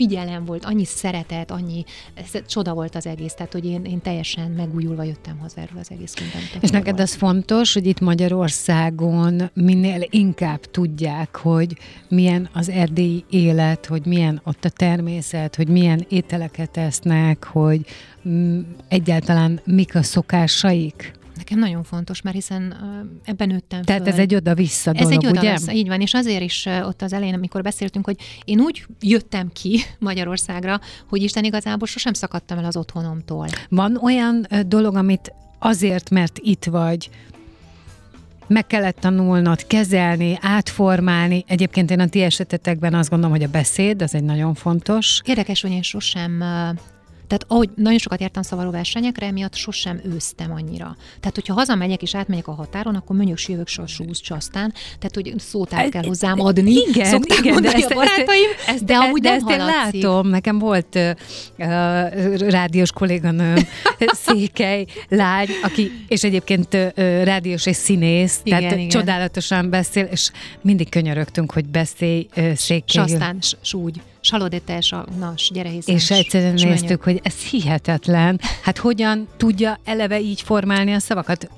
[SPEAKER 3] figyelem volt, annyi szeretet, annyi ez, csoda volt az egész, tehát hogy én, én teljesen megújulva jöttem haza erről az egész könyvben.
[SPEAKER 1] És neked az fontos, hogy itt Magyarországon minél inkább tudják, hogy milyen az erdélyi élet, hogy milyen ott a természet, hogy milyen ételeket esznek, hogy mm, egyáltalán mik a szokásaik?
[SPEAKER 3] Nekem nagyon fontos, mert hiszen ebben nőttem
[SPEAKER 1] Tehát föl. ez egy oda-vissza dolog,
[SPEAKER 3] Ez egy
[SPEAKER 1] oda-vissza,
[SPEAKER 3] így van, és azért is ott az elején, amikor beszéltünk, hogy én úgy jöttem ki *laughs* Magyarországra, hogy Isten igazából sosem szakadtam el az otthonomtól.
[SPEAKER 1] Van olyan dolog, amit azért, mert itt vagy, meg kellett tanulnod, kezelni, átformálni. Egyébként én a ti esetetekben azt gondolom, hogy a beszéd, az egy nagyon fontos.
[SPEAKER 3] Érdekes, hogy én sosem tehát ahogy nagyon sokat jártam szavaró versenyekre, emiatt sosem őztem annyira. Tehát, hogyha hazamegyek és átmegyek a határon, akkor mondjuk jövök sasúz csasztán, tehát, hogy szótát kell hozzám adni.
[SPEAKER 1] Igen, Szokták igen,
[SPEAKER 3] de ezt, a barátaim,
[SPEAKER 1] ezt, de amúgy de nem ezt én látom. Nekem volt uh, rádiós kolléganőm, *laughs* Székely lány, aki, és egyébként uh, rádiós és színész, igen, tehát igen. csodálatosan beszél, és mindig könyörögtünk, hogy beszélj uh, Székely.
[SPEAKER 3] Sasztán, súgy salodétes, a nas, gyere hiszen.
[SPEAKER 1] És egyszerűen néztük, hogy ez hihetetlen. Hát hogyan tudja eleve így formálni a szavakat?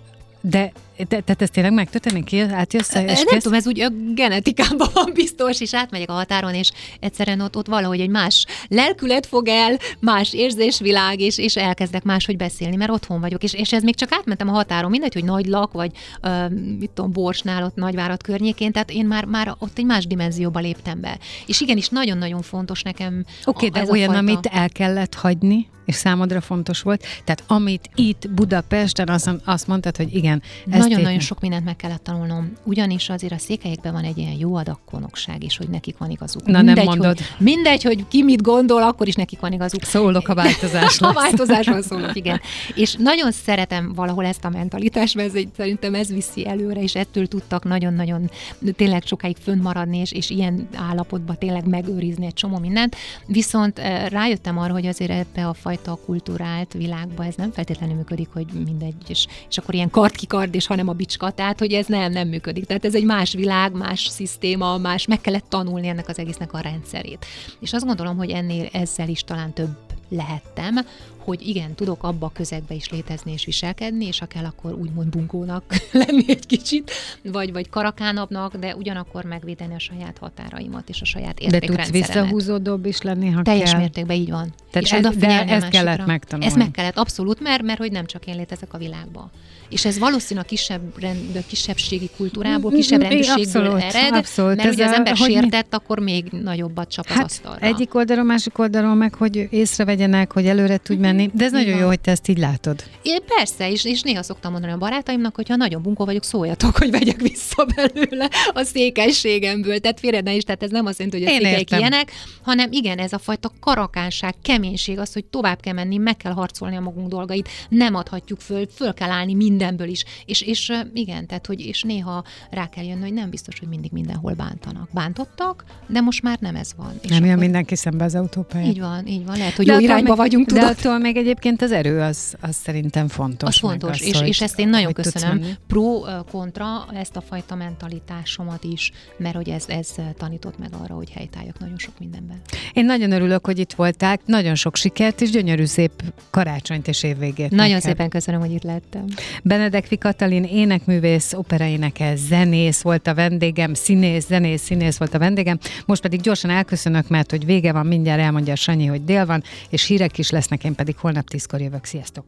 [SPEAKER 1] De te, tehát ez tényleg megtörténik ki? Átjössz?
[SPEAKER 3] És nem kész? tudom, ez úgy a genetikában van biztos, és átmegyek a határon, és egyszerűen ott, ott valahogy egy más lelkület fog el, más érzésvilág, és, és elkezdek máshogy beszélni, mert otthon vagyok. És, és ez még csak átmentem a határon, mindegy, hogy nagy lak, vagy uh, mit tudom, Borsnál, ott Nagyvárat környékén, tehát én már, már ott egy más dimenzióba léptem be. És igenis nagyon-nagyon fontos nekem.
[SPEAKER 1] Oké, okay, de olyan, fajta... amit el kellett hagyni, és számodra fontos volt. Tehát amit itt Budapesten, azt, azt mondtad, hogy igen,
[SPEAKER 3] ez nagyon-nagyon sok mindent meg kellett tanulnom, ugyanis azért a székelyekben van egy ilyen jó adakkonokság is, hogy nekik van igazuk.
[SPEAKER 1] Na mindegy, nem mondod.
[SPEAKER 3] Hogy, mindegy, hogy ki mit gondol, akkor is nekik van igazuk.
[SPEAKER 1] Szólok a változásról. *laughs*
[SPEAKER 3] a változásról szólok, igen. És nagyon szeretem valahol ezt a mentalitást, mert ez, szerintem ez viszi előre, és ettől tudtak nagyon-nagyon tényleg sokáig fönnmaradni, és, és ilyen állapotban tényleg megőrizni egy csomó mindent. Viszont eh, rájöttem arra, hogy azért ebbe a fajta kulturált világba ez nem feltétlenül működik, hogy mindegy, és, és akkor ilyen kard ki kard, és hanem a bicska, tehát hogy ez nem, nem működik. Tehát ez egy más világ, más szisztéma, más, meg kellett tanulni ennek az egésznek a rendszerét. És azt gondolom, hogy ennél ezzel is talán több lehettem, hogy igen, tudok abba a közegbe is létezni és viselkedni, és ha kell, akkor úgymond bunkónak *laughs* lenni egy kicsit, vagy, vagy karakánabbnak, de ugyanakkor megvédeni a saját határaimat és a saját
[SPEAKER 1] De tudsz
[SPEAKER 3] értékrendszeremet.
[SPEAKER 1] visszahúzódóbb is lenni, ha
[SPEAKER 3] Teljes
[SPEAKER 1] kell.
[SPEAKER 3] mértékben így van.
[SPEAKER 1] Tehát
[SPEAKER 3] és
[SPEAKER 1] ez- de
[SPEAKER 3] a
[SPEAKER 1] ezt kellett megtanulni.
[SPEAKER 3] Ezt meg kellett, abszolút, mert, mert hogy nem csak én létezek a világban. És ez valószínűleg a kisebb rend, a kisebbségi kultúrából,
[SPEAKER 1] Mm,
[SPEAKER 3] kisebb
[SPEAKER 1] mm,
[SPEAKER 3] rendűségből
[SPEAKER 1] abszolút,
[SPEAKER 3] ered,
[SPEAKER 1] abszolút.
[SPEAKER 3] mert
[SPEAKER 1] Ez
[SPEAKER 3] ugye az
[SPEAKER 1] a-
[SPEAKER 3] ember
[SPEAKER 1] mi-
[SPEAKER 3] sértett, akkor még nagyobbat csap az
[SPEAKER 1] Hát
[SPEAKER 3] asztalra.
[SPEAKER 1] egyik oldalon, másik oldalon meg, hogy észrevegyenek, hogy előre tudj menni, de ez.
[SPEAKER 3] Így
[SPEAKER 1] nagyon
[SPEAKER 3] van.
[SPEAKER 1] jó, hogy te ezt így látod.
[SPEAKER 3] Én persze, és, és néha szoktam mondani a barátaimnak, hogy ha nagyon bunkó vagyok, szóljatok, hogy vegyek vissza belőle a székelységemből. Tehát félre ne is, tehát ez nem azt jelenti, hogy a
[SPEAKER 1] Én
[SPEAKER 3] székelyek
[SPEAKER 1] értem.
[SPEAKER 3] ilyenek, hanem igen, ez a fajta karakánság, keménység, az, hogy tovább kell menni, meg kell harcolni a magunk dolgait, nem adhatjuk föl, föl kell állni mindenből is. És, és igen, tehát, hogy és néha rá kell jönni, hogy nem biztos, hogy mindig mindenhol bántanak. Bántottak, de most már nem ez van. És
[SPEAKER 1] Nem jön
[SPEAKER 3] akkor-
[SPEAKER 1] mindenki szembe az autópályán.
[SPEAKER 3] Így van, így van. Lehet, hogy
[SPEAKER 1] De
[SPEAKER 3] jó irányba vagyunk,
[SPEAKER 1] De
[SPEAKER 3] tudod?
[SPEAKER 1] attól még egyébként az erő az, az szerintem fontos.
[SPEAKER 3] Az
[SPEAKER 1] meg
[SPEAKER 3] fontos,
[SPEAKER 1] az,
[SPEAKER 3] és,
[SPEAKER 1] hogy-
[SPEAKER 3] és ezt én nagyon köszönöm. Pro, kontra, ezt a fajta mentalitásomat is, mert hogy ez, ez tanított meg arra, hogy helytálljak nagyon sok mindenben.
[SPEAKER 1] Én nagyon örülök, hogy itt voltál, nagyon sok sikert, és gyönyörű szép karácsonyt és évvégét.
[SPEAKER 3] Nagyon
[SPEAKER 1] neked.
[SPEAKER 3] szépen köszönöm, hogy itt lettem.
[SPEAKER 1] Benedek Katalin énekművész, operaénekes, zenész volt a vendégem, színész, zenész, színész volt a vendégem. Most pedig gyorsan elköszönök, mert hogy vége van, mindjárt elmondja Sanyi, hogy dél van, és hírek is lesznek, én pedig holnap tízkor jövök. Sziasztok!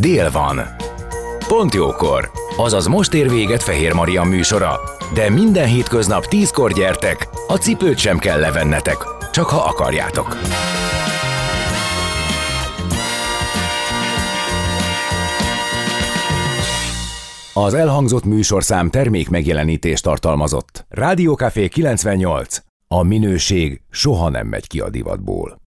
[SPEAKER 2] Dél van. Pont jókor. Azaz most ér véget Fehér Maria műsora. De minden hétköznap tízkor gyertek, a cipőt sem kell levennetek, csak ha akarjátok. Az elhangzott műsorszám termék megjelenítést tartalmazott. Rádiókafé 98. A minőség soha nem megy ki a divatból.